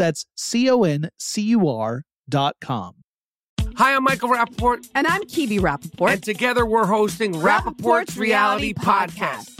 That's C O N C U R dot com. Hi, I'm Michael Rapaport. And I'm Kibi Rapaport. And together we're hosting Rapaport's, Reality Podcast.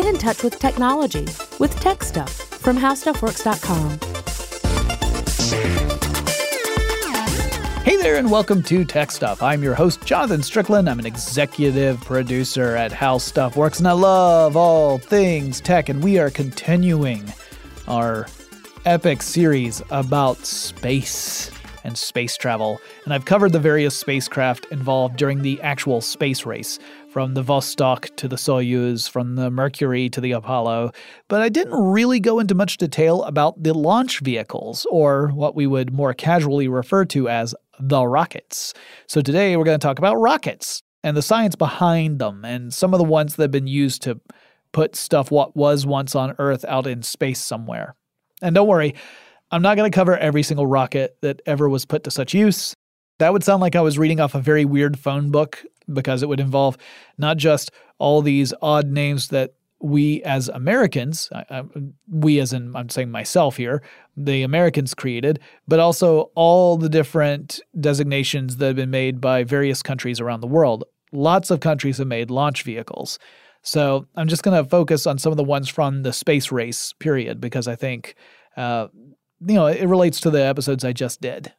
Get in touch with technology with Tech Stuff from HowStuffWorks.com. Hey there, and welcome to Tech Stuff. I'm your host, Jonathan Strickland. I'm an executive producer at How Stuff Works, and I love all things tech. And we are continuing our epic series about space and space travel. And I've covered the various spacecraft involved during the actual space race from the Vostok to the Soyuz, from the Mercury to the Apollo, but I didn't really go into much detail about the launch vehicles, or what we would more casually refer to as the rockets. So today we're going to talk about rockets and the science behind them, and some of the ones that have been used to put stuff what was once on Earth out in space somewhere. And don't worry, I'm not going to cover every single rocket that ever was put to such use. That would sound like I was reading off a very weird phone book because it would involve not just all these odd names that we as Americans, I, I, we as in, I'm saying myself here, the Americans created, but also all the different designations that have been made by various countries around the world. Lots of countries have made launch vehicles. So I'm just going to focus on some of the ones from the space race period because I think, uh, you know, it relates to the episodes I just did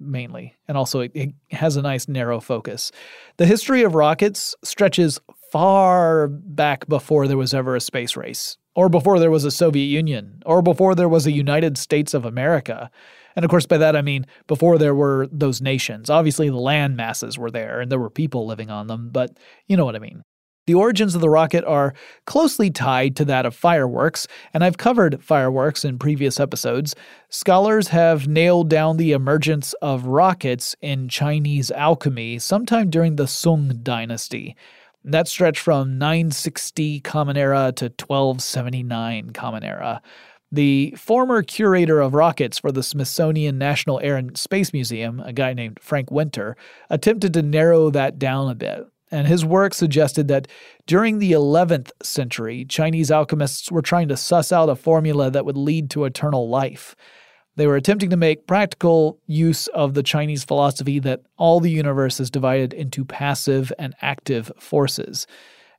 mainly, and also it, it, has a nice narrow focus. The history of rockets stretches far back before there was ever a space race, or before there was a Soviet Union, or before there was a United States of America. And of course, by that I mean before there were those nations. Obviously, the land masses were there and there were people living on them, but you know what I mean. The origins of the rocket are closely tied to that of fireworks, and I've covered fireworks in previous episodes. Scholars have nailed down the emergence of rockets in Chinese alchemy sometime during the Sung dynasty. That stretched from 960 Common Era to 1279 Common Era. The former curator of rockets for the Smithsonian National Air and Space Museum, a guy named Frank Winter, attempted to narrow that down a bit and his work suggested that during the 11th century, Chinese alchemists were trying to suss out a formula that would lead to eternal life. They were attempting to make practical use of the Chinese philosophy that all the universe is divided into passive and active forces.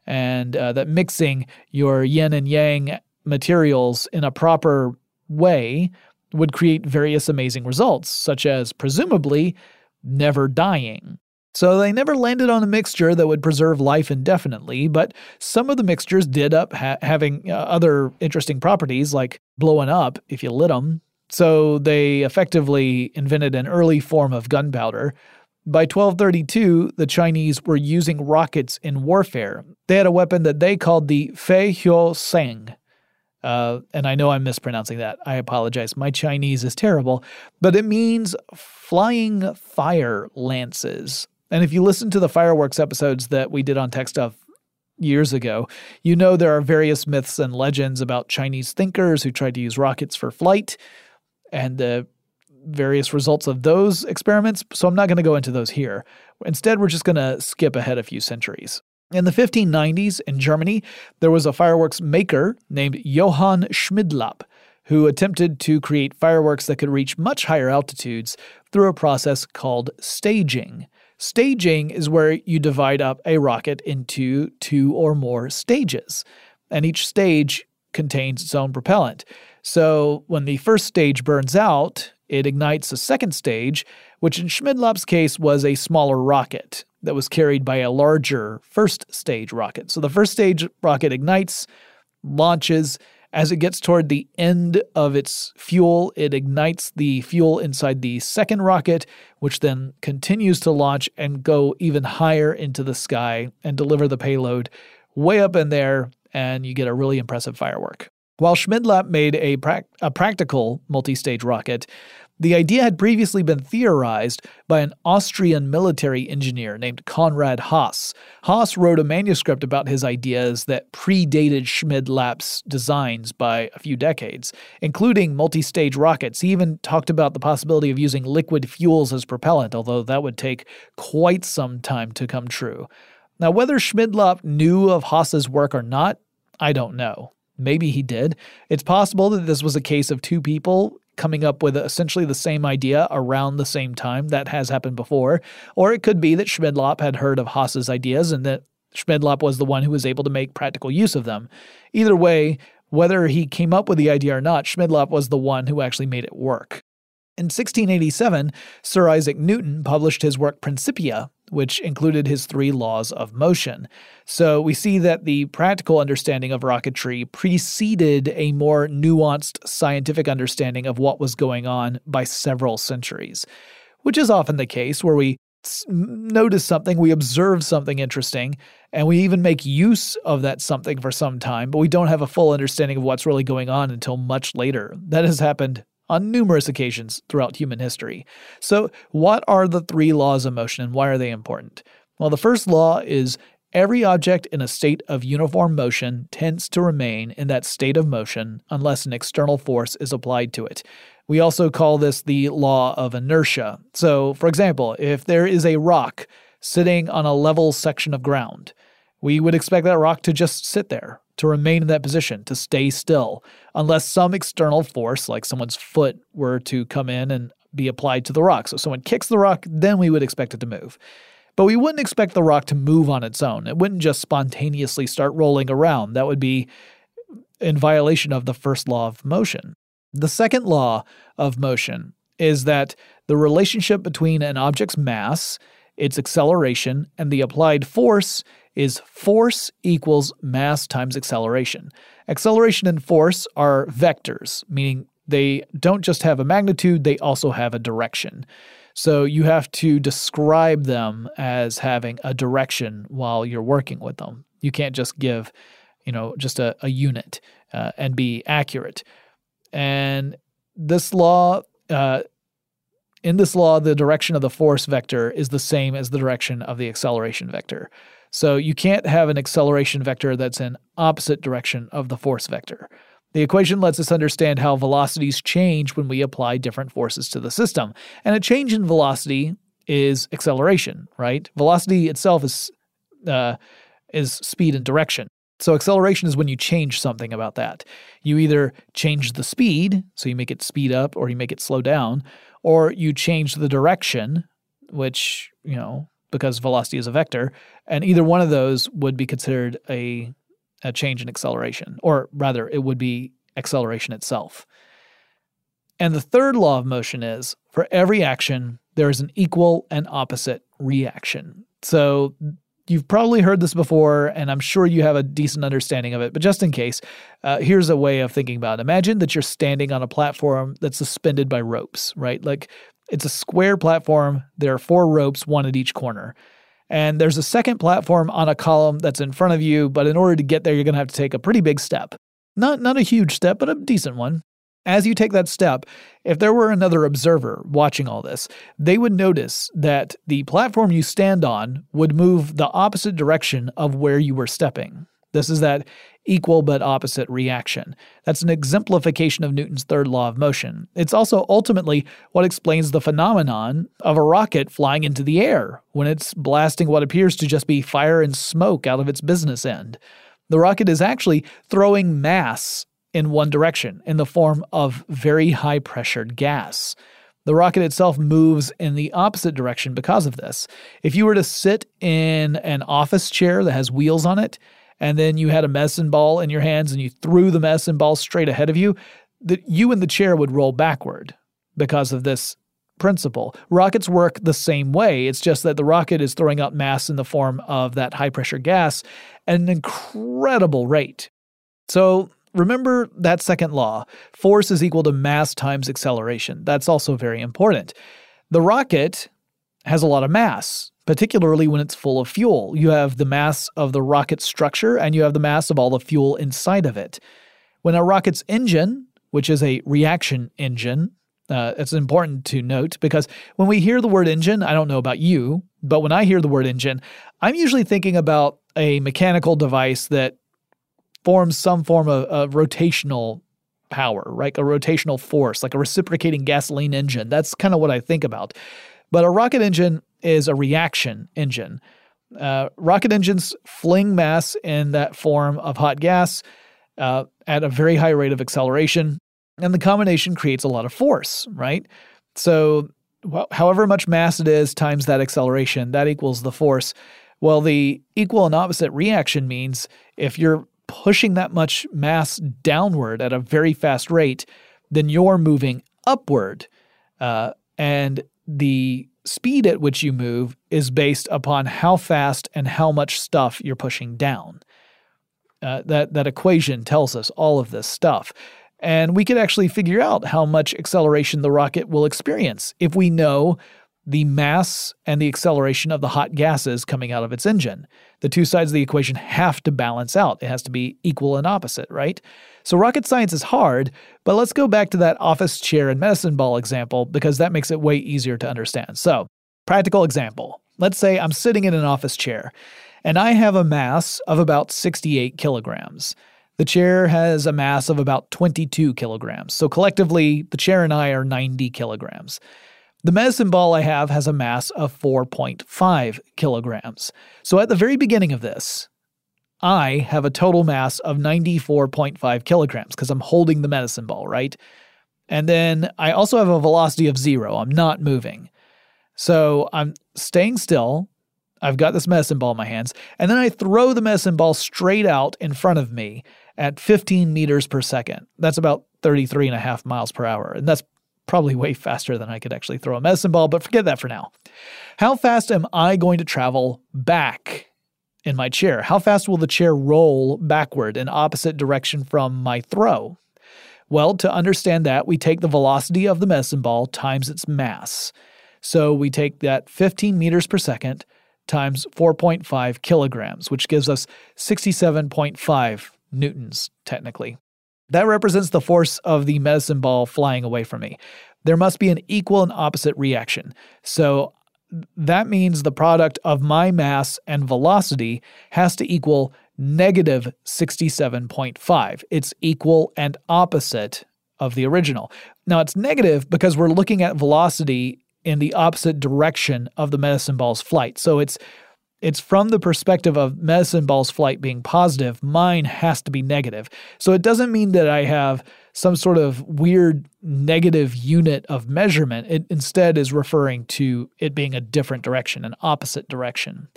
and uh, that mixing your yin and yang materials in a proper way would create various amazing results, such as presumably never dying. So they never landed on a mixture that would preserve life indefinitely, but some of the mixtures did up ha- having uh, other interesting properties like blowing up if you lit them. So they effectively invented an early form of gunpowder. By 1232, the Chinese were using rockets in warfare. They had a weapon that they called the Fei Huo Seng. Uh, and I know I'm mispronouncing that. I apologize. My Chinese is terrible, but it means flying fire lances. And if you listen to the fireworks episodes that we did on Tech Stuff years ago, you know there are various myths and legends about Chinese thinkers who tried to use rockets for flight and the various results of those experiments. So I'm not going to go into those here. Instead, we're just going to skip ahead a few centuries. In the 1590s in Germany, there was a fireworks maker named Johann Schmidlap who attempted to create fireworks that could reach much higher altitudes through a process called staging. Staging is where you divide up a rocket into two or more stages, and each stage contains its own propellant. So when the first stage burns out, it ignites a second stage, which in Schmidlap's case was a smaller rocket that was carried by a larger first stage rocket. So the first stage rocket ignites, launches. As it gets toward the end of its fuel, it ignites the fuel inside the second rocket, which then continues to launch and go even higher into the sky and deliver the payload way up in there, and you get a really impressive firework. While Schmidlap made a, pra- a practical multi stage rocket, the idea had previously been theorized by an Austrian military engineer named Konrad Haas. Haas wrote a manuscript about his ideas that predated Schmidlap's designs by a few decades, including multi stage rockets. He even talked about the possibility of using liquid fuels as propellant, although that would take quite some time to come true. Now, whether Schmidlap knew of Haas's work or not, I don't know. Maybe he did. It's possible that this was a case of two people coming up with essentially the same idea around the same time. That has happened before. Or it could be that Schmidlap had heard of Haas's ideas and that Schmidlap was the one who was able to make practical use of them. Either way, whether he came up with the idea or not, Schmidlap was the one who actually made it work. In 1687, Sir Isaac Newton published his work Principia, which included his three laws of motion. So we see that the practical understanding of rocketry preceded a more nuanced scientific understanding of what was going on by several centuries, which is often the case where we notice something, we observe something interesting, and we even make use of that something for some time, but we don't have a full understanding of what's really going on until much later. That has happened on numerous occasions throughout human history. So, what are the three laws of motion and why are they important? Well, the first law is every object in a state of uniform motion tends to remain in that state of motion unless an external force is applied to it. We also call this the law of inertia. So, for example, if there is a rock sitting on a level section of ground, we would expect that rock to just sit there to remain in that position, to stay still, unless some external force, like someone's foot, were to come in and be applied to the rock. So someone kicks the rock, then we would expect it to move. But we wouldn't expect the rock to move on its own. It wouldn't just spontaneously start rolling around. That would be in violation of the first law of motion. The second law of motion is that the relationship between an object's mass, its acceleration, and the applied force is force equals mass times acceleration. Acceleration and force are vectors, meaning they don't just have a magnitude, they also have a direction. So you have to describe them as having a direction while you're working with them. You can't just give, you know, just a, a unit uh, and be accurate. And this law, uh, in this law, the direction of the force vector is the same as the direction of the acceleration vector. So you can't have an acceleration vector that's in opposite direction of the force vector. The equation lets us understand how velocities change when we apply different forces to the system. And a change in velocity is acceleration, right? Velocity itself is uh, is speed and direction. So acceleration is when you change something about that. You either change the speed, so you make it speed up or you make it slow down, or you change the direction, which, you know, because velocity is a vector, and either one of those would be considered a, a change in acceleration, or rather, it would be acceleration itself. And the third law of motion is for every action, there is an equal and opposite reaction. So you've probably heard this before, and I'm sure you have a decent understanding of it, but just in case, uh, here's a way of thinking about it. Imagine that you're standing on a platform that's suspended by ropes, right? Like it's a square platform, there are four ropes, one at each corner. And there's a second platform on a column that's in front of you, but in order to get there, you're going to have to take a pretty big step. Not, not a huge step, but a decent one. As you take that step, if there were another observer watching all this, they would notice that the platform you stand on would move the opposite direction of where you were stepping. This is that equal but opposite reaction. That's an exemplification of Newton's third law of motion. It's also ultimately what explains the phenomenon of a rocket flying into the air when it's blasting what appears to just be fire and smoke out of its business end. The rocket is actually throwing mass in one direction in the form of very high pressured gas. The rocket itself moves in the opposite direction because of this. If you were to sit in an office chair that has wheels on it, and then you had a medicine ball in your hands and you threw the medicine ball straight ahead of you, that you and the chair would roll backward because of this principle. Rockets work the same way. It's just that the rocket is throwing out mass in the form of that high pressure gas at an incredible rate. So remember that second law force is equal to mass times acceleration. That's also very important. The rocket has a lot of mass, particularly when it's full of fuel. You have the mass of the rocket structure and you have the mass of all the fuel inside of it. When a rocket's engine, which is a reaction engine, uh, it's important to note because when we hear the word engine, I don't know about you, but when I hear the word engine, I'm usually thinking about a mechanical device that forms some form of, of rotational power, right? A rotational force, like a reciprocating gasoline engine. That's kind of what I think about. But a rocket engine is a reaction engine. Uh, rocket engines fling mass in that form of hot gas uh, at a very high rate of acceleration, and the combination creates a lot of force, right? So, however much mass it is times that acceleration, that equals the force. Well, the equal and opposite reaction means if you're pushing that much mass downward at a very fast rate, then you're moving upward. Uh, and the speed at which you move is based upon how fast and how much stuff you're pushing down. Uh, that, that equation tells us all of this stuff. And we could actually figure out how much acceleration the rocket will experience if we know the mass and the acceleration of the hot gases coming out of its engine. The two sides of the equation have to balance out. It has to be equal and opposite, right? So rocket science is hard, but let's go back to that office chair and medicine ball example because that makes it way easier to understand. So, practical example. Let's say I'm sitting in an office chair and I have a mass of about 68 kilograms. The chair has a mass of about 22 kilograms. So collectively, the chair and I are 90 kilograms. The medicine ball I have has a mass of 4.5 kilograms. So at the very beginning of this, I have a total mass of 94.5 kilograms because I'm holding the medicine ball, right? And then I also have a velocity of zero. I'm not moving. So I'm staying still. I've got this medicine ball in my hands. And then I throw the medicine ball straight out in front of me at 15 meters per second. That's about 33 and a half miles per hour. And that's probably way faster than I could actually throw a medicine ball, but forget that for now. How fast am I going to travel back in my chair? How fast will the chair roll backward in opposite direction from my throw? Well, to understand that, we take the velocity of the medicine ball times its mass. So we take that 15 meters per second times 4.5 kilograms, which gives us 67.5 newtons, technically. That represents the force of the medicine ball flying away from me. There must be an equal and opposite reaction. So that means the product of my mass and velocity has to equal negative 67.5. It's equal and opposite of the original. Now it's negative because we're looking at velocity in the opposite direction of the medicine ball's flight. So it's It's from the perspective of medicine ball's flight being positive, mine has to be negative. So it doesn't mean that I have some sort of weird negative unit of measurement. It instead is referring to it being a different direction, an opposite direction.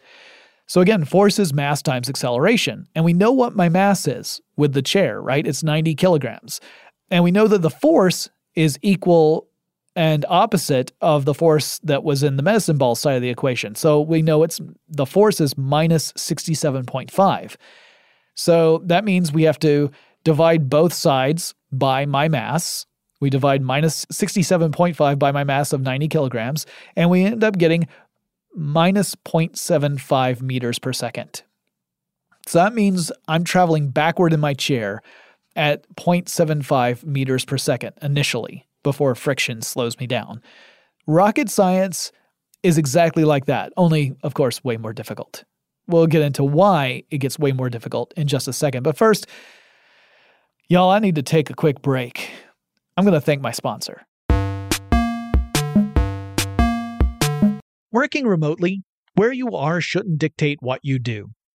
So again, force is mass times acceleration. And we know what my mass is with the chair, right? It's 90 kilograms. And we know that the force is equal and opposite of the force that was in the medicine ball side of the equation. So we know it's the force is minus 67.5. So that means we have to divide both sides by my mass. We divide minus 67.5 by my mass of 90 kilograms, and we end up getting minus 0.75 meters per second. So that means I'm traveling backward in my chair at 0.75 meters per second initially before friction slows me down. Rocket science is exactly like that, only, of course, way more difficult. We'll get into why it gets way more difficult in just a second. But first, y'all, I need to take a quick break. I'm going to thank my sponsor. Working remotely, where you are shouldn't dictate what you do.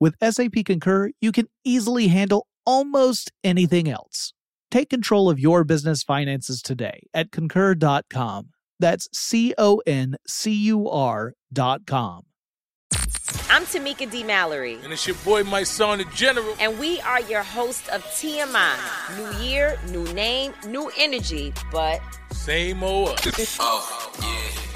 with SAP Concur, you can easily handle almost anything else. Take control of your business finances today at concur.com. That's C O N C U R.com. I'm Tamika D. Mallory. And it's your boy, Mysonne, the General. And we are your hosts of TMI. New year, new name, new energy, but same old. oh, yeah.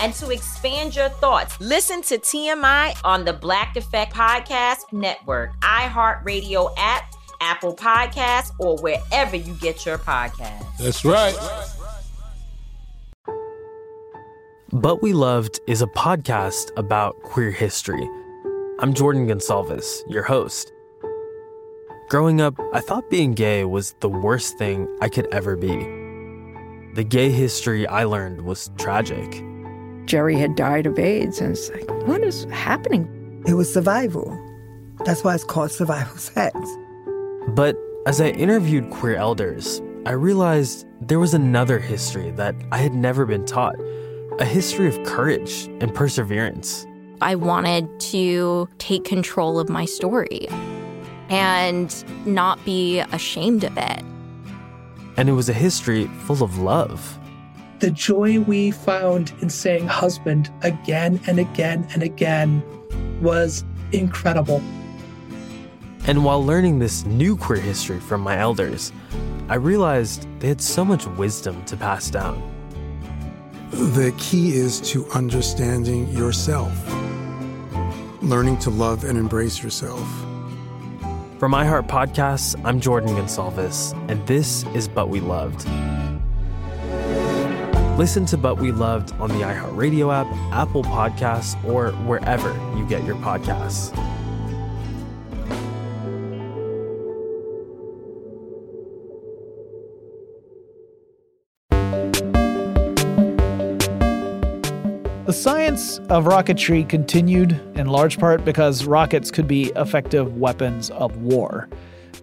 and to expand your thoughts, listen to TMI on the Black Effect Podcast Network, iHeartRadio app, Apple Podcasts, or wherever you get your podcasts. That's right. But We Loved is a podcast about queer history. I'm Jordan Gonsalves, your host. Growing up, I thought being gay was the worst thing I could ever be. The gay history I learned was tragic. Jerry had died of AIDS, and it's like, what is happening? It was survival. That's why it's called survival sex. But as I interviewed queer elders, I realized there was another history that I had never been taught a history of courage and perseverance. I wanted to take control of my story and not be ashamed of it. And it was a history full of love. The joy we found in saying husband again and again and again was incredible. And while learning this new queer history from my elders, I realized they had so much wisdom to pass down. The key is to understanding yourself, learning to love and embrace yourself, From Heart Podcasts, I'm Jordan Gonsalves, and this is But We Loved. Listen to But We Loved on the iHeartRadio app, Apple Podcasts, or wherever you get your podcasts. The science of rocketry continued in large part because rockets could be effective weapons of war.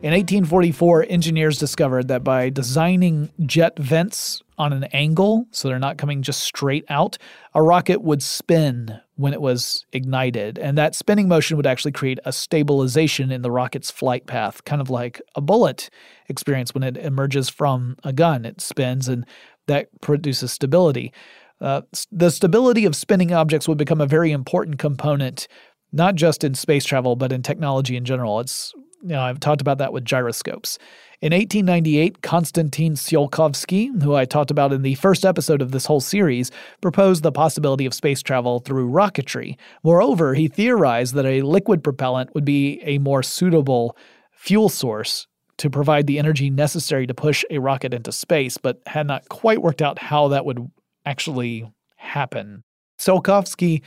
In 1844, engineers discovered that by designing jet vents on an angle, so they're not coming just straight out, a rocket would spin when it was ignited. And that spinning motion would actually create a stabilization in the rocket's flight path, kind of like a bullet experience when it emerges from a gun. It spins and that produces stability. Uh, the stability of spinning objects would become a very important component, not just in space travel, but in technology in general. It's know, I've talked about that with gyroscopes. In 1898, Konstantin Tsiolkovsky, who I talked about in the first episode of this whole series, proposed the possibility of space travel through rocketry. Moreover, he theorized that a liquid propellant would be a more suitable fuel source to provide the energy necessary to push a rocket into space, but had not quite worked out how that would actually happen. Tsiolkovsky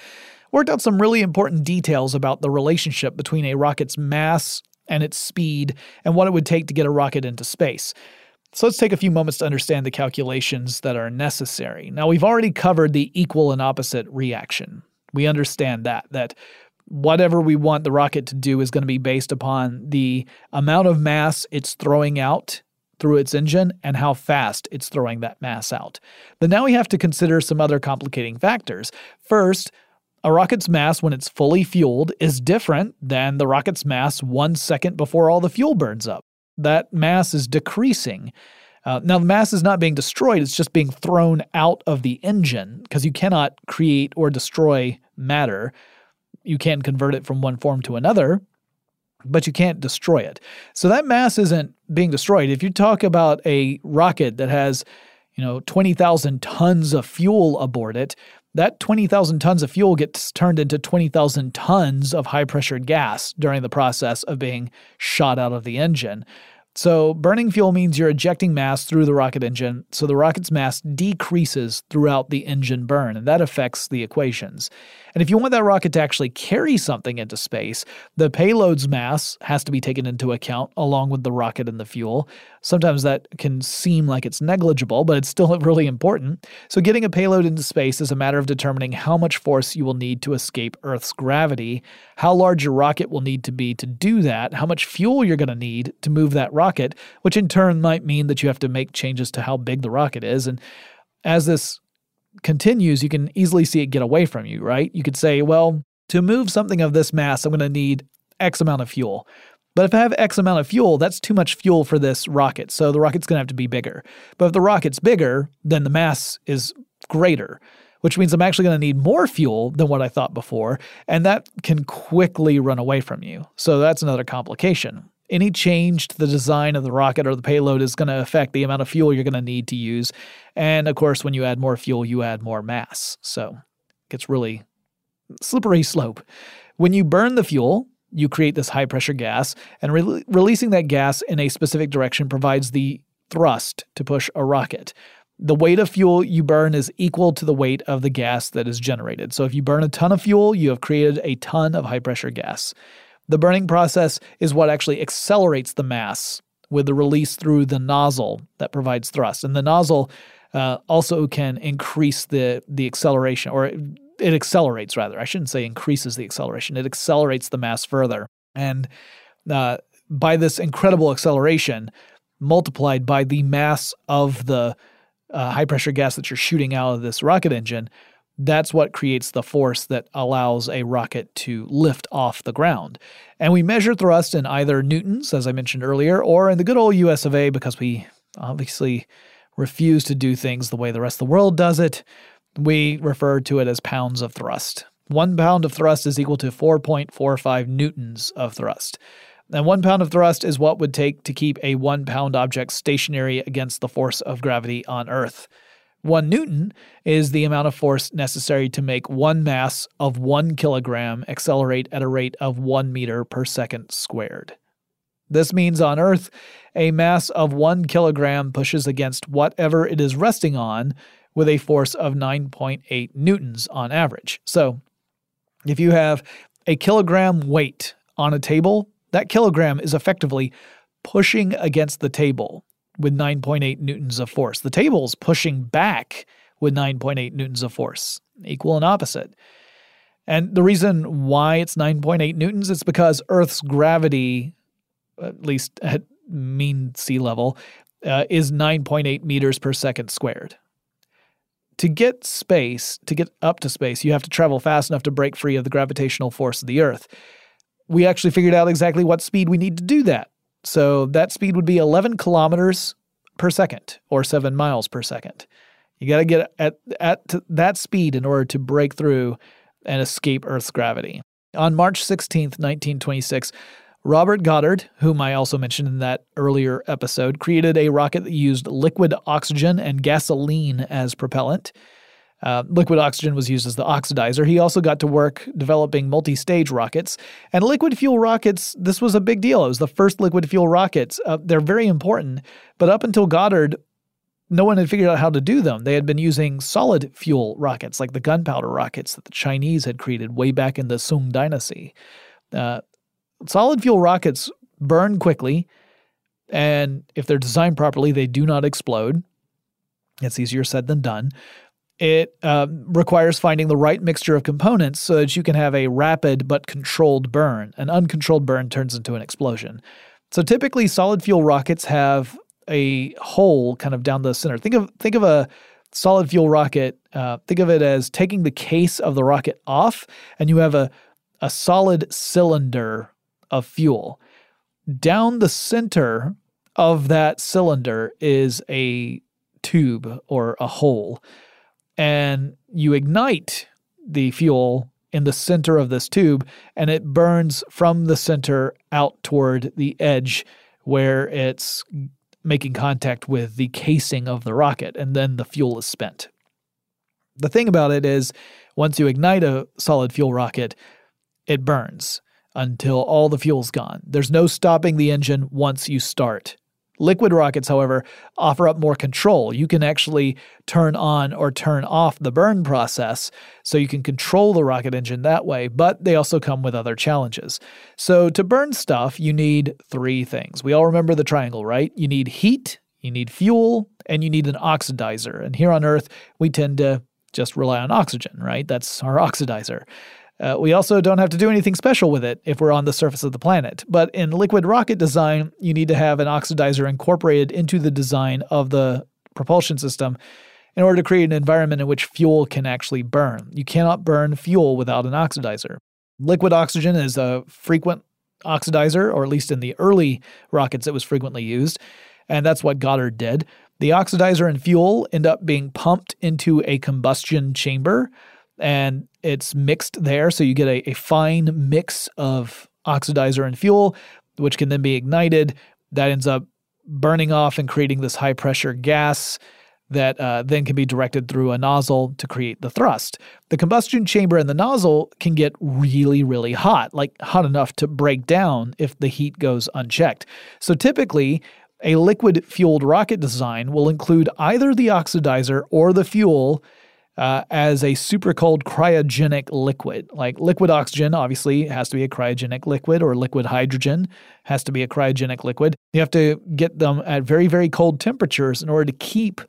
worked out some really important details about the relationship between a rocket's mass and its speed and what it would take to get a rocket into space. So let's take a few moments to understand the calculations that are necessary. Now, we've already covered the equal and opposite reaction. We understand that, that whatever we want the rocket to do is going to be based upon the amount of mass it's throwing out through its engine and how fast it's throwing that mass out. But now we have to consider some other complicating factors. First, a rocket's mass when it's fully fueled is different than the rocket's mass one second before all the fuel burns up. That mass is decreasing. Uh, now, the mass is not being destroyed, it's just being thrown out of the engine because you cannot create or destroy matter. You can convert it from one form to another, but you can't destroy it. So that mass isn't being destroyed. If you talk about a rocket that has, you know, 20,000 tons of fuel aboard it, that 20,000 tons of fuel gets turned into 20,000 tons of high pressured gas during the process of being shot out of the engine. So, burning fuel means you're ejecting mass through the rocket engine, so the rocket's mass decreases throughout the engine burn, and that affects the equations. And if you want that rocket to actually carry something into space, the payload's mass has to be taken into account along with the rocket and the fuel. Sometimes that can seem like it's negligible, but it's still really important. So, getting a payload into space is a matter of determining how much force you will need to escape Earth's gravity, how large your rocket will need to be to do that, how much fuel you're going to need to move that rocket, which in turn might mean that you have to make changes to how big the rocket is. And as this continues, you can easily see it get away from you, right? You could say, well, to move something of this mass, I'm going to need X amount of fuel. But if I have X amount of fuel, that's too much fuel for this rocket. So the rocket's to have to be bigger. But if the rocket's bigger, then the mass is greater, which means I'm actually to need more fuel than what I thought before. And that can quickly run away from you. So that's another complication. Any change to the design of the rocket or the payload is to affect the amount of fuel you're to need to use. And of course, when you add more fuel, you add more mass. So it gets really slippery slope. When you burn the fuel, you create this high pressure gas, and re- releasing that gas in a specific direction provides the thrust to push a rocket. The weight of fuel you burn is equal to the weight of the gas that is generated. So if you burn a ton of fuel, you have created a ton of high pressure gas. The burning process is what actually accelerates the mass with the release through the nozzle that provides thrust. And the nozzle uh, also can increase the the acceleration, or it, accelerates rather. I shouldn't say increases the acceleration. It accelerates the mass further, and uh, by this incredible acceleration, multiplied by the mass of the uh, high pressure gas that you're shooting out of this rocket engine, that's what creates the force that allows a rocket to lift off the ground. And we measure thrust in either newtons, as I mentioned earlier, or in the good old US of A because we obviously refuse to do things the way the rest of the world does it. We refer to it as pounds of thrust. One pound of thrust is equal to 4.45 newtons of thrust. And one pound of thrust is what would take to keep a one pound object stationary against the force of gravity on Earth. One newton is the amount of force necessary to make one mass of one kilogram accelerate at a rate of one meter per second squared. This means on Earth, a mass of one kilogram pushes against whatever it is resting on with a force of 9.8 newtons on average. So if you have a kilogram weight on a table, that kilogram is effectively pushing against the table with 9.8 newtons of force. The table's pushing back with 9.8 newtons of force, equal and opposite. And the reason why it's 9.8 newtons is because Earth's gravity, at least at mean sea level, uh, is 9.8 meters per second squared. To get space, to get up to space, you have to travel fast enough to break free of the gravitational force of the Earth. We actually figured out exactly what speed we need to do that. So that speed would be 11 kilometers per second or 7 miles per second. You got to get at, at that speed in order to break through and escape Earth's gravity. On March 16th, 1926, Robert Goddard, whom I also mentioned in that earlier episode, created a rocket that used liquid oxygen and gasoline as propellant. Uh, liquid oxygen was used as the oxidizer. He also got to work developing multi stage rockets. And liquid fuel rockets, this was a big deal. It was the first liquid fuel rockets. Uh, they're very important, but up until Goddard, no one had figured out how to do them. They had been using solid fuel rockets, like the gunpowder rockets that the Chinese had created way back in the Sung Dynasty. Uh, solid fuel rockets burn quickly, and if they're designed properly, they do not explode. It's easier said than done. It uh, requires finding the right mixture of components so that you can have a rapid but controlled burn. An uncontrolled burn turns into an explosion. So typically, solid fuel rockets have a hole kind of down the center. Think of think of a solid fuel rocket. Uh, think of it as taking the case of the rocket off, and you have a a solid cylinder of fuel. Down the center of that cylinder is a tube or a hole and you ignite the fuel in the center of this tube and it burns from the center out toward the edge where it's making contact with the casing of the rocket and then the fuel is spent. The thing about it is once you ignite a solid fuel rocket, it burns until all the fuel's gone. There's no stopping the engine once you start. Liquid rockets, however, offer up more control. You can actually turn on or turn off the burn process, so you can control the rocket engine that way, but they also come with other challenges. So, to burn stuff, you need three things. We all remember the triangle, right? You need heat, you need fuel, and you need an oxidizer. And here on Earth, we tend to just rely on oxygen, right? That's our oxidizer. Uh, we also don't have to do anything special with it if we're on the surface of the planet. But in liquid rocket design, you need to have an oxidizer incorporated into the design of the propulsion system in order to create an environment in which fuel can actually burn. You cannot burn fuel without an oxidizer. Liquid oxygen is a frequent oxidizer, or at least in the early rockets, it was frequently used. And that's what Goddard did. The oxidizer and fuel end up being pumped into a combustion chamber and it's mixed there. So you get a, a fine mix of oxidizer and fuel, which can then be ignited. That ends up burning off and creating this high pressure gas that uh, then can be directed through a nozzle to create the thrust. The combustion chamber and the nozzle can get really, really hot, like hot enough to break down if the heat goes unchecked. So typically, a liquid fueled rocket design will include either the oxidizer or the fuel uh, as a super cold cryogenic liquid. Like liquid oxygen, obviously, has to be a cryogenic liquid, or liquid hydrogen has to be a cryogenic liquid. You have to get them at very, very cold temperatures in order to keep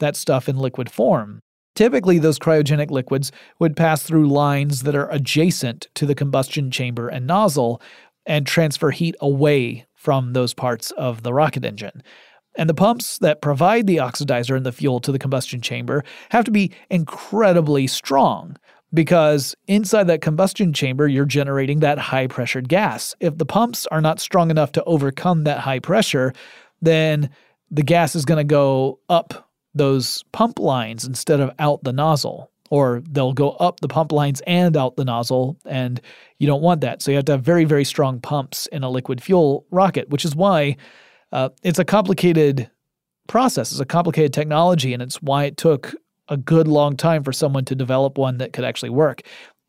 that stuff in liquid form. Typically, those cryogenic liquids would pass through lines that are adjacent to the combustion chamber and nozzle and transfer heat away from those parts of the rocket engine. And the pumps that provide the oxidizer and the fuel to the combustion chamber have to be incredibly strong because inside that combustion chamber, you're generating that high pressured gas. If the pumps are not strong enough to overcome that high pressure, then the gas is going to go up those pump lines instead of out the nozzle. Or they'll go up the pump lines and out the nozzle, and you don't want that. So you have to have very, very strong pumps in a liquid fuel rocket, which is why uh, it's a complicated process. It's a complicated technology, and it's why it took a good long time for someone to develop one that could actually work.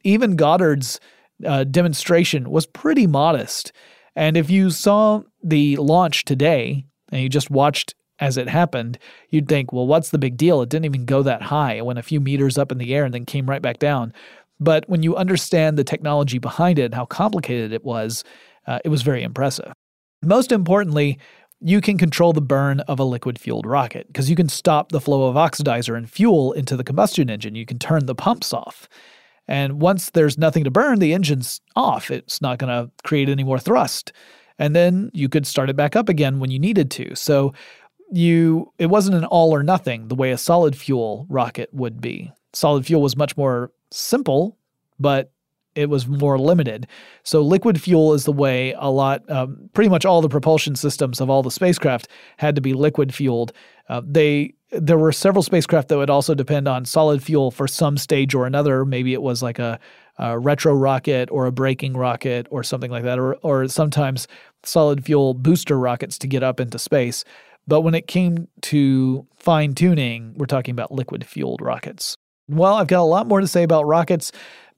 Even Goddard's uh, demonstration was pretty modest, And if you saw the launch today and you just watched as it happened, you'd think, well, what's the big deal? It didn't even go that high. It went a few meters up in the air and then came right back down. But when you understand the technology behind it and how complicated it was, uh, it was very impressive. Most importantly, you can control the burn of a liquid fueled rocket because you can stop the flow of oxidizer and fuel into the combustion engine. You can turn the pumps off. And once there's nothing to burn, the engine's off. It's not going to create any more thrust. And then you could start it back up again when you needed to. So you it wasn't an all or nothing the way a solid fuel rocket would be. Solid fuel was much more simple, but it was more limited. So liquid fuel is the way a lot, um, pretty much all the propulsion systems of all the spacecraft had to be liquid fueled. Uh, they there were several spacecraft that would also depend on solid fuel for some stage or another. Maybe it was like a, a retro rocket or a braking rocket or something like that, or or sometimes solid fuel booster rockets to get up into space. But when it came to fine tuning, we're talking about liquid fueled rockets. Well, I've got a lot more to say about rockets,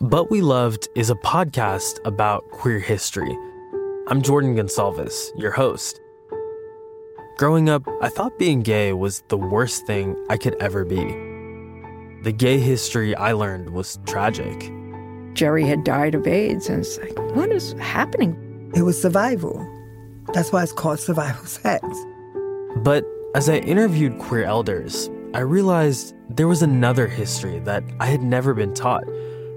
But We Loved is a podcast about queer history. I'm Jordan Gonsalves, your host. Growing up, I thought being gay was the worst thing I could ever be. The gay history I learned was tragic. Jerry had died of AIDS, and it's like, what is happening? It was survival. That's why it's called survival sex. But as I interviewed queer elders, I realized there was another history that I had never been taught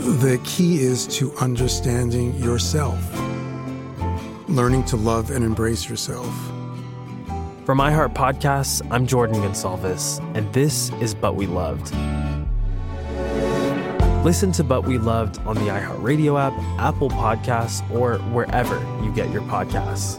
The key is to understanding yourself, learning to love and embrace yourself. For iHeart Podcasts, I'm Jordan Gonsalves, and this is But We Loved. Listen to But We Loved on the iHeartRadio app, Apple Podcasts, or wherever you get your podcasts.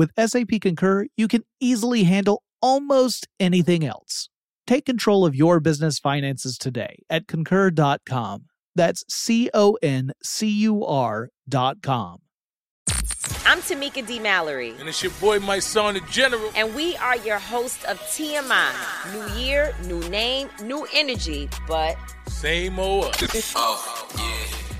with SAP Concur, you can easily handle almost anything else. Take control of your business finances today at concur.com. That's C O N C U R.com. I'm Tamika D. Mallory. And it's your boy, Mysonne, the General. And we are your host of TMI. New year, new name, new energy, but same old us. oh, yeah.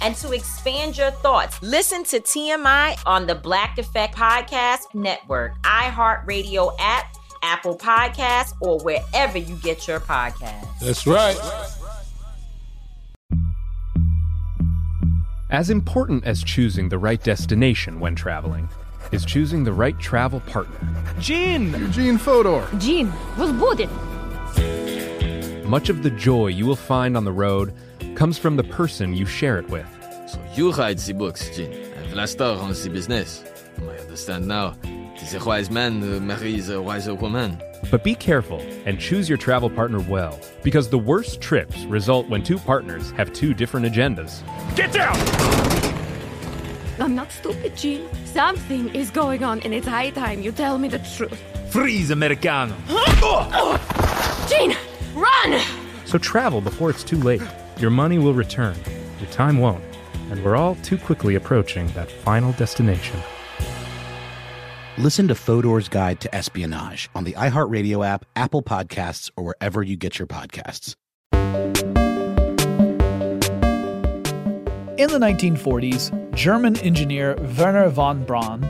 and to expand your thoughts. Listen to TMI on the Black Effect Podcast Network, iHeartRadio app, Apple Podcasts, or wherever you get your podcasts. That's right. As important as choosing the right destination when traveling is choosing the right travel partner. Gene! Eugene Fodor! Gene, was booted! Much of the joy you will find on the road comes from the person you share it with. So you write the books, Gene, and Vlasta runs the business. I understand now. Tis a wise man uh, marries a wiser woman. But be careful and choose your travel partner well, because the worst trips result when two partners have two different agendas. Get down! I'm not stupid, Gene. Something is going on, and it's high time you tell me the truth. Freeze, Americano! Gene, run! So travel before it's too late. Your money will return, your time won't, and we're all too quickly approaching that final destination. Listen to Fodor's Guide to Espionage on the iHeartRadio app, Apple Podcasts, or wherever you get your podcasts. In the 1940s, German engineer Wernher von Braun,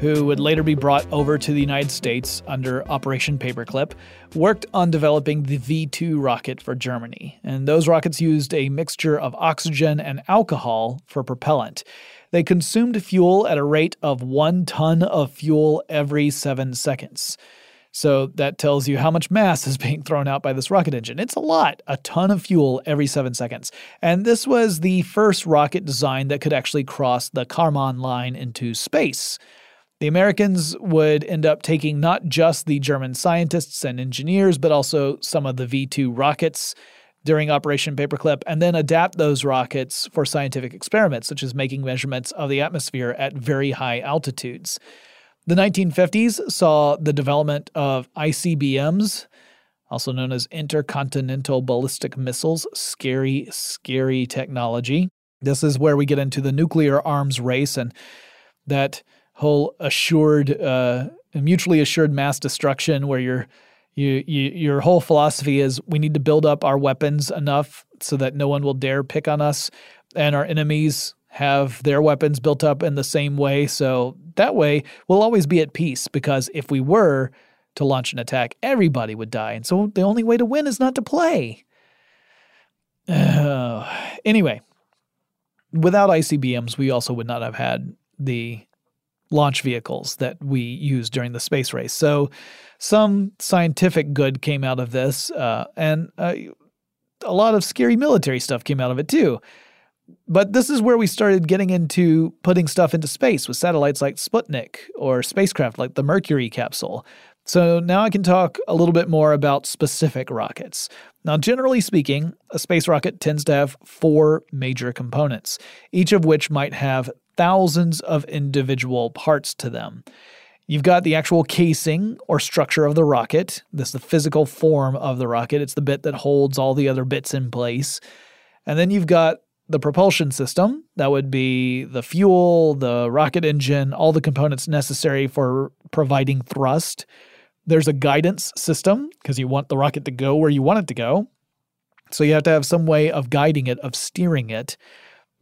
who would later be brought over to the United States under Operation Paperclip, worked on developing the V 2 rocket for Germany. And those rockets used a mixture of oxygen and alcohol for propellant. They consumed fuel at a rate of one ton of fuel every seven seconds. So that tells you how much mass is being thrown out by this rocket engine. It's a lot, a ton of fuel every seven seconds. And this was the first rocket design that could actually cross the Kármán line into space. The Americans would end up taking not just the German scientists and engineers, but also some of the V 2 rockets during Operation Paperclip and then adapt those rockets for scientific experiments, such as making measurements of the atmosphere at very high altitudes. The 1950s saw the development of ICBMs, also known as intercontinental ballistic missiles. Scary, scary technology. This is where we get into the nuclear arms race and that whole assured, uh, mutually assured mass destruction, where your you, you, your whole philosophy is we need to build up our weapons enough so that no one will dare pick on us, and our enemies have their weapons built up in the same way. So that way, we'll always be at peace because if we were to launch an attack, everybody would die. And so the only way to win is not to play. Uh, anyway, without ICBMs, we also would not have had the launch vehicles that we used during the space race. So some scientific good came out of this, uh, and uh, a lot of scary military stuff came out of it too. But this is where we started getting into putting stuff into space with satellites like Sputnik or spacecraft like the Mercury capsule. So now I can talk a little bit more about specific rockets. Now, generally speaking, a space rocket tends to have four major components, each of which might have thousands of individual parts to them. You've got the actual casing or structure of the rocket. This is the physical form of the rocket. It's the bit that holds all the other bits in place. And then you've got the propulsion system. That would be the fuel, the rocket engine, all the components necessary for providing thrust. There's a guidance system because you want the rocket to go where you want it to go. So you have to have some way of guiding it, of steering it.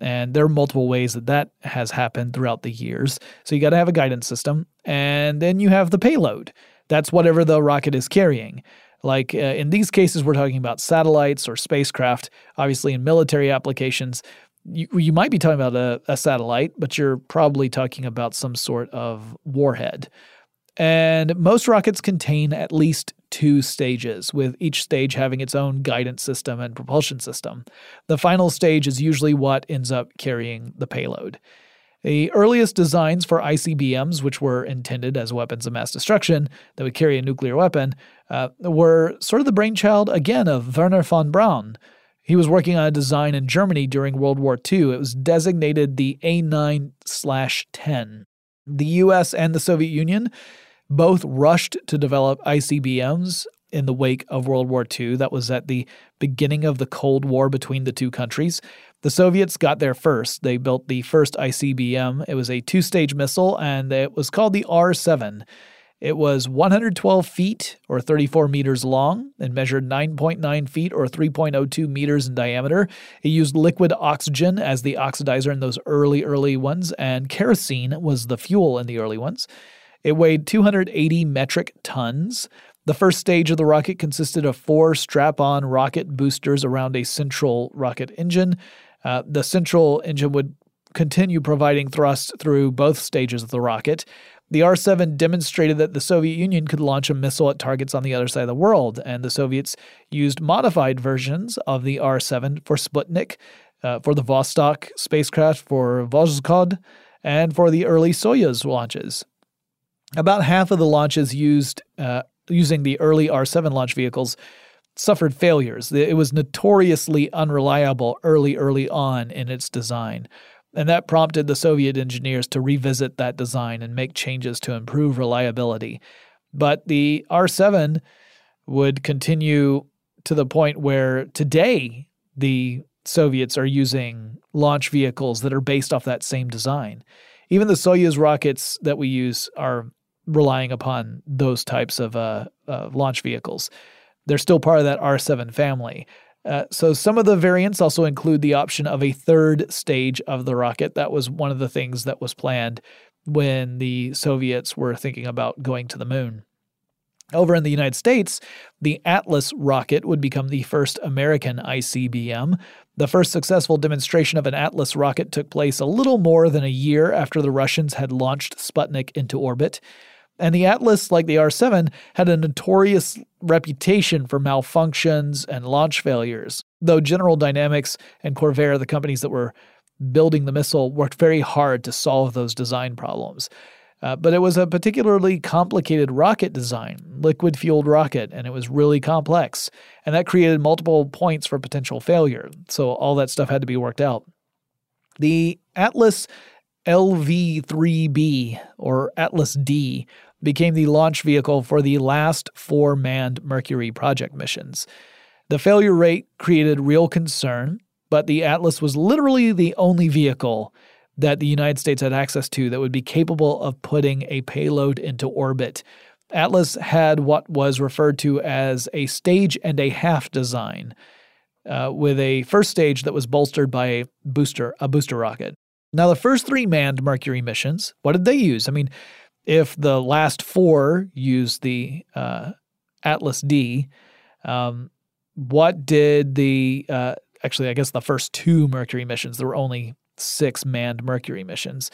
And there are multiple ways that that has happened throughout the years. So you got to have a guidance system. And then you have the payload. That's whatever the rocket is carrying. Like uh, in these cases, we're talking about satellites or spacecraft. Obviously, in military applications, you, you might be talking about a, a satellite, but you're probably talking about some sort of warhead. And most rockets contain at least two stages, with each stage having its own guidance system and propulsion system. The final stage is usually what ends up carrying the payload. The earliest designs for ICBMs, which were intended as weapons of mass destruction that would carry a nuclear weapon, uh, were sort of the brainchild again of Wernher von Braun. He was working on a design in Germany during World War II. It was designated the A9 10. The US and the Soviet Union both rushed to develop ICBMs in the wake of World War II. That was at the beginning of the Cold War between the two countries. The Soviets got there first. They built the first ICBM. It was a two stage missile and it was called the R 7. It was 112 feet or 34 meters long and measured 9.9 feet or 3.02 meters in diameter. It used liquid oxygen as the oxidizer in those early, early ones, and kerosene was the fuel in the early ones. It weighed 280 metric tons. The first stage of the rocket consisted of four strap on rocket boosters around a central rocket engine. Uh, the central engine would continue providing thrust through both stages of the rocket. The R 7 demonstrated that the Soviet Union could launch a missile at targets on the other side of the world, and the Soviets used modified versions of the R 7 for Sputnik, uh, for the Vostok spacecraft, for Voskhod, and for the early Soyuz launches. About half of the launches used uh, using the early R7 launch vehicles suffered failures. It was notoriously unreliable early, early on in its design. And that prompted the Soviet engineers to revisit that design and make changes to improve reliability. But the R7 would continue to the point where today the Soviets are using launch vehicles that are based off that same design. Even the Soyuz rockets that we use are relying upon those types of uh, uh, launch vehicles. They're still part of that R7 family. Uh, so some of the variants also include the option of a third stage of the rocket. That was one of the things that was planned when the Soviets were thinking about going to the moon. Over in the United States, the Atlas rocket would become the first American ICBM. The first successful demonstration of an Atlas rocket took place a little more than a year after the Russians had launched Sputnik into orbit. And the Atlas, like the R7, had a notorious reputation for malfunctions and launch failures, though General Dynamics and Convair, the companies that were building the missile, worked very hard to solve those design problems. Uh, but it was a particularly complicated rocket design, liquid fueled rocket, and it was really complex. And that created multiple points for potential failure. So all that stuff had to be worked out. The Atlas LV 3B, or Atlas D, became the launch vehicle for the last four manned Mercury project missions. The failure rate created real concern, but the Atlas was literally the only vehicle that the United States had access to that would be capable of putting a payload into orbit. Atlas had what was referred to as a stage and a half design, uh, with a first stage that was bolstered by a booster, a booster rocket. Now, the first three manned Mercury missions, what did they use? I mean, if the last four used the uh, Atlas D, um, what did the uh, actually, I guess the first two Mercury missions, there were only six manned Mercury missions.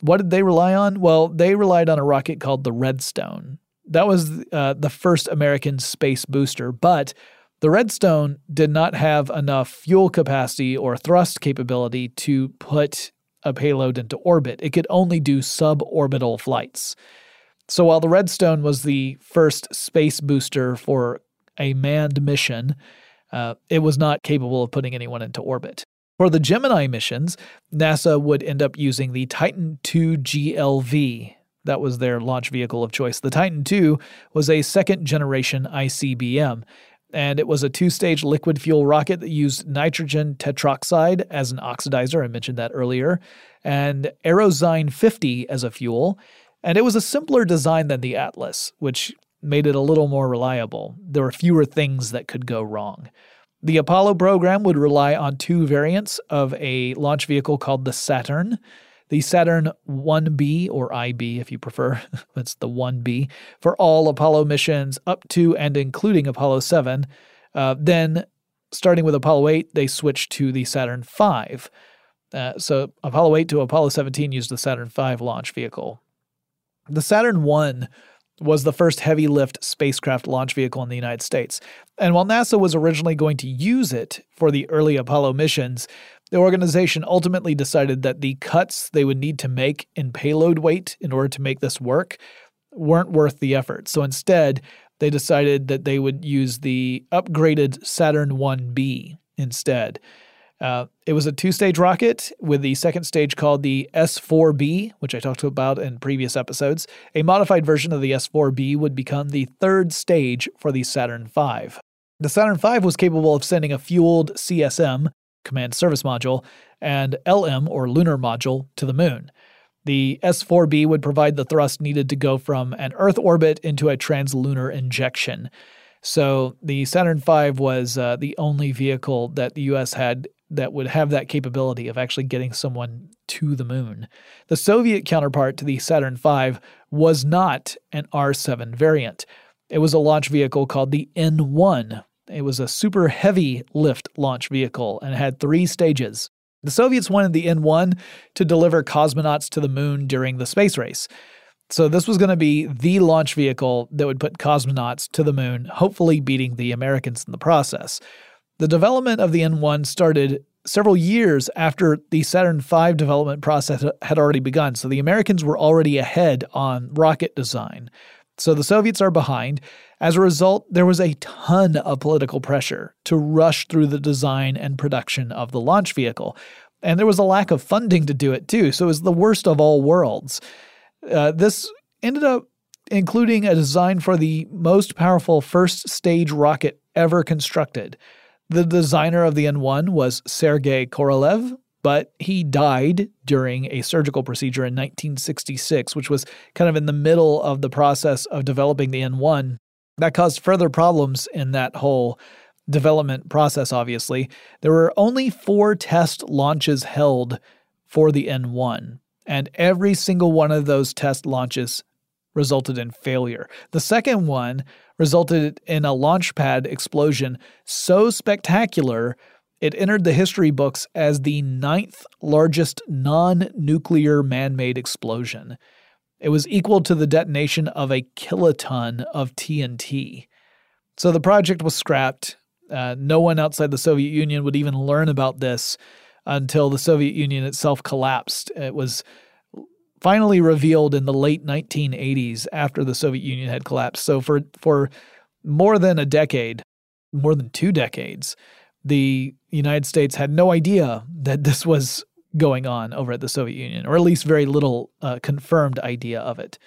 What did they rely on? Well, they relied on a rocket called the Redstone. That was uh, the first American space booster, but the Redstone did not have enough fuel capacity or thrust capability to put a payload into orbit. It could only do suborbital flights. So while the Redstone was the first space booster for a manned mission, uh, it was not capable of putting anyone into orbit. For the Gemini missions, NASA would end up using the Titan II GLV. That was their launch vehicle of choice. The Titan II was a second generation ICBM, and it was a two stage liquid fuel rocket that used nitrogen tetroxide as an oxidizer. I mentioned that earlier, and Aerozine 50 as a fuel. And it was a simpler design than the Atlas, which made it a little more reliable. There were fewer things that could go wrong. The Apollo program would rely on two variants of a launch vehicle called the Saturn. The Saturn 1B, or IB if you prefer, that's the 1B, for all Apollo missions up to and including Apollo 7. Uh, then, starting with Apollo 8, they switched to the Saturn 5. Uh, so, Apollo 8 to Apollo 17 used the Saturn 5 launch vehicle. The Saturn 1 was the first heavy lift spacecraft launch vehicle in the United States. And while NASA was originally going to use it for the early Apollo missions, the organization ultimately decided that the cuts they would need to make in payload weight in order to make this work weren't worth the effort. So instead, they decided that they would use the upgraded Saturn 1B instead. Uh, it was a two stage rocket with the second stage called the S4B, which I talked about in previous episodes. A modified version of the S4B would become the third stage for the Saturn V. The Saturn V was capable of sending a fueled CSM, Command Service Module, and LM, or Lunar Module, to the moon. The S4B would provide the thrust needed to go from an Earth orbit into a translunar injection. So the Saturn V was uh, the only vehicle that the U.S. had that would have that capability of actually getting someone to the moon. The Soviet counterpart to the Saturn V was not an R 7 variant. It was a launch vehicle called the N 1. It was a super heavy lift launch vehicle and had three stages. The Soviets wanted the N 1 to deliver cosmonauts to the moon during the space race. So, this was going to be the launch vehicle that would put cosmonauts to the moon, hopefully beating the Americans in the process. The development of the N1 started several years after the Saturn V development process had already begun. So the Americans were already ahead on rocket design. So the Soviets are behind. As a result, there was a ton of political pressure to rush through the design and production of the launch vehicle. And there was a lack of funding to do it too. So it was the worst of all worlds. Uh, this ended up including a design for the most powerful first stage rocket ever constructed. The designer of the N1 was Sergei Korolev, but he died during a surgical procedure in 1966, which was kind of in the middle of the process of developing the N1. That caused further problems in that whole development process, obviously. There were only four test launches held for the N1, and every single one of those test launches resulted in failure. The second one resulted in a launch pad explosion so spectacular it entered the history books as the ninth largest non nuclear man made explosion. It was equal to the detonation of a kiloton of TNT. So the project was scrapped. Uh, no one outside the Soviet Union would even learn about this until the Soviet Union itself collapsed. It was finally revealed in the late 1980s after the Soviet Union had collapsed. So for for more than a decade, more than two decades, the United States had no idea that this was going on over at the Soviet Union, or at least very little uh, confirmed idea of it.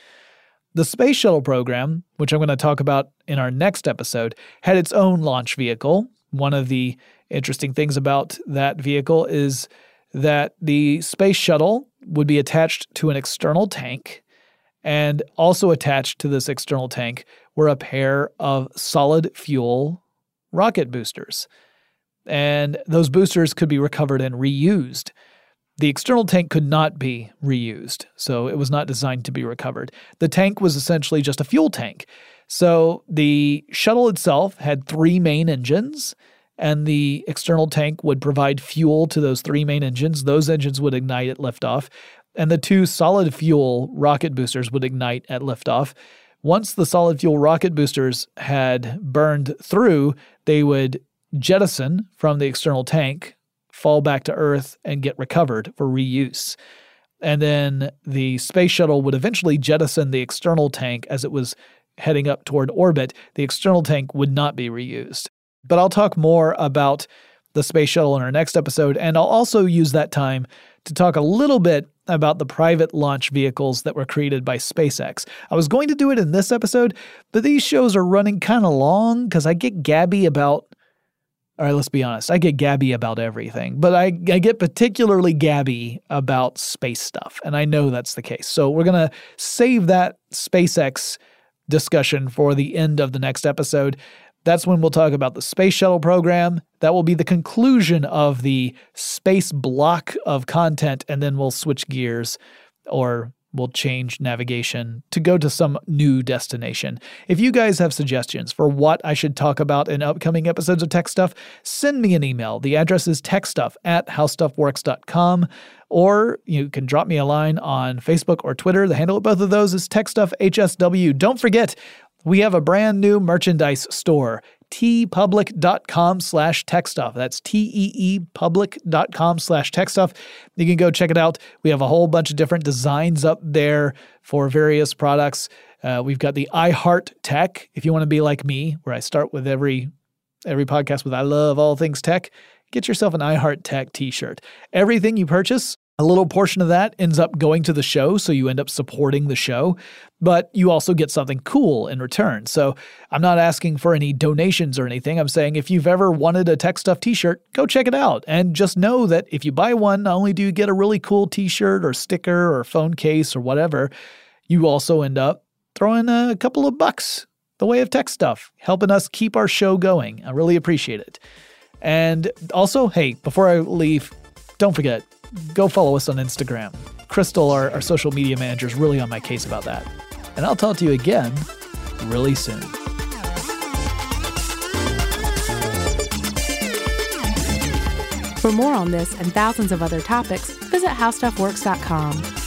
The space shuttle program, which I'm going to talk about in our next episode, had its own launch vehicle. One of the interesting things about that vehicle is that the space shuttle would be attached to an external tank, and also attached to this external tank were a pair of solid fuel rocket boosters. And those boosters could be recovered and reused. The external tank could not be reused, so it was not designed to be recovered. The tank was essentially just a fuel tank. So the shuttle itself had three main engines, and the external tank would provide fuel to those three main engines. Those engines would ignite at liftoff, and the two solid fuel rocket boosters would ignite at liftoff. Once the solid fuel rocket boosters had burned through, they would jettison from the external tank, fall back to Earth, and get recovered for reuse. And then the space shuttle would eventually jettison the external tank as it was heading up toward orbit. The external tank would not be reused. But I'll talk more about the space shuttle in our next episode, and I'll also use that time to talk a little bit about the private launch vehicles that were created by SpaceX. I was going to do it in this episode, but these shows are running kind of long because I get gabby about. All right, let's be honest. I get gabby about everything, but I, I get particularly gabby about space stuff, and I know that's the case. So we're going to save that SpaceX discussion for the end of the next episode. That's when we'll talk about the space shuttle program. That will be the conclusion of the space block of content, and then we'll switch gears or we'll change navigation to go to some new destination. If you guys have suggestions for what I should talk about in upcoming episodes of Tech Stuff, send me an email. The address is techstuff at howstuffworks.com, or you can drop me a line on Facebook or Twitter. The handle of both of those is TechStuffHSW. Don't forget, we have a brand new merchandise store teepublic.com slash techstuff. That's T-E-E public.com slash techstuff. You can go check it out. We have a whole bunch of different designs up there for various products. Uh, we've got the I Heart Tech. If you want to be like me, where I start with every every podcast with I love all things tech, get yourself an I Heart Tech t-shirt. Everything you purchase a little portion of that ends up going to the show, so you end up supporting the show, but you also get something cool in return. So I'm not asking for any donations or anything. I'm saying if you've ever wanted a Tech Stuff t shirt, go check it out. And just know that if you buy one, not only do you get a really cool t shirt or sticker or phone case or whatever, you also end up throwing a couple of bucks the way of tech stuff, helping us keep our show going. I really appreciate it. And also, hey, before I leave, don't forget go follow us on Instagram. Crystal, our, our social media manager, is really on my case about that. And I'll talk to you again really soon. For more on this and thousands of other topics, visit howstuffworks.com.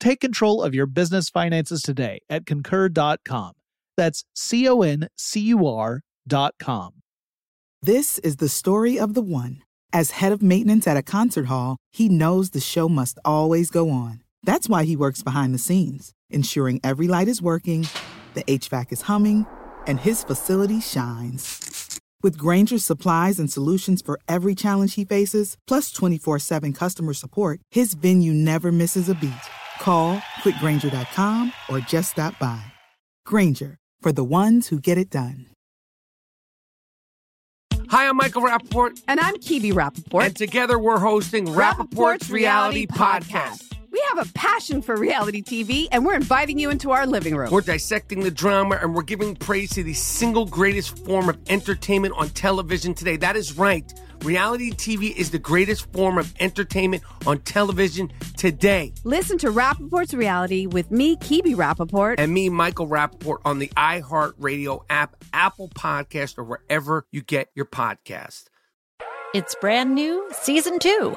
Take control of your business finances today at concur.com. That's C O N C U R.com. This is the story of the one. As head of maintenance at a concert hall, he knows the show must always go on. That's why he works behind the scenes, ensuring every light is working, the HVAC is humming, and his facility shines. With Grainger's supplies and solutions for every challenge he faces, plus 24 7 customer support, his venue never misses a beat. Call quickgranger.com or just stop by. Grainger, for the ones who get it done. Hi, I'm Michael Rapaport. And I'm Kebe Rapaport. And together we're hosting Rapaport's, Reality Podcast. We have a passion for reality TV, and we're inviting you into our living room. We're dissecting the drama and we're giving praise to the single greatest form of entertainment on television today. That is right Reality TV is the greatest form of entertainment on television today. Listen to Rapaport's reality with me, Kebe Rapaport. And me, Michael Rapaport, on the iHeartRadio app, Apple Podcast, or wherever you get your podcast. It's brand new, season two.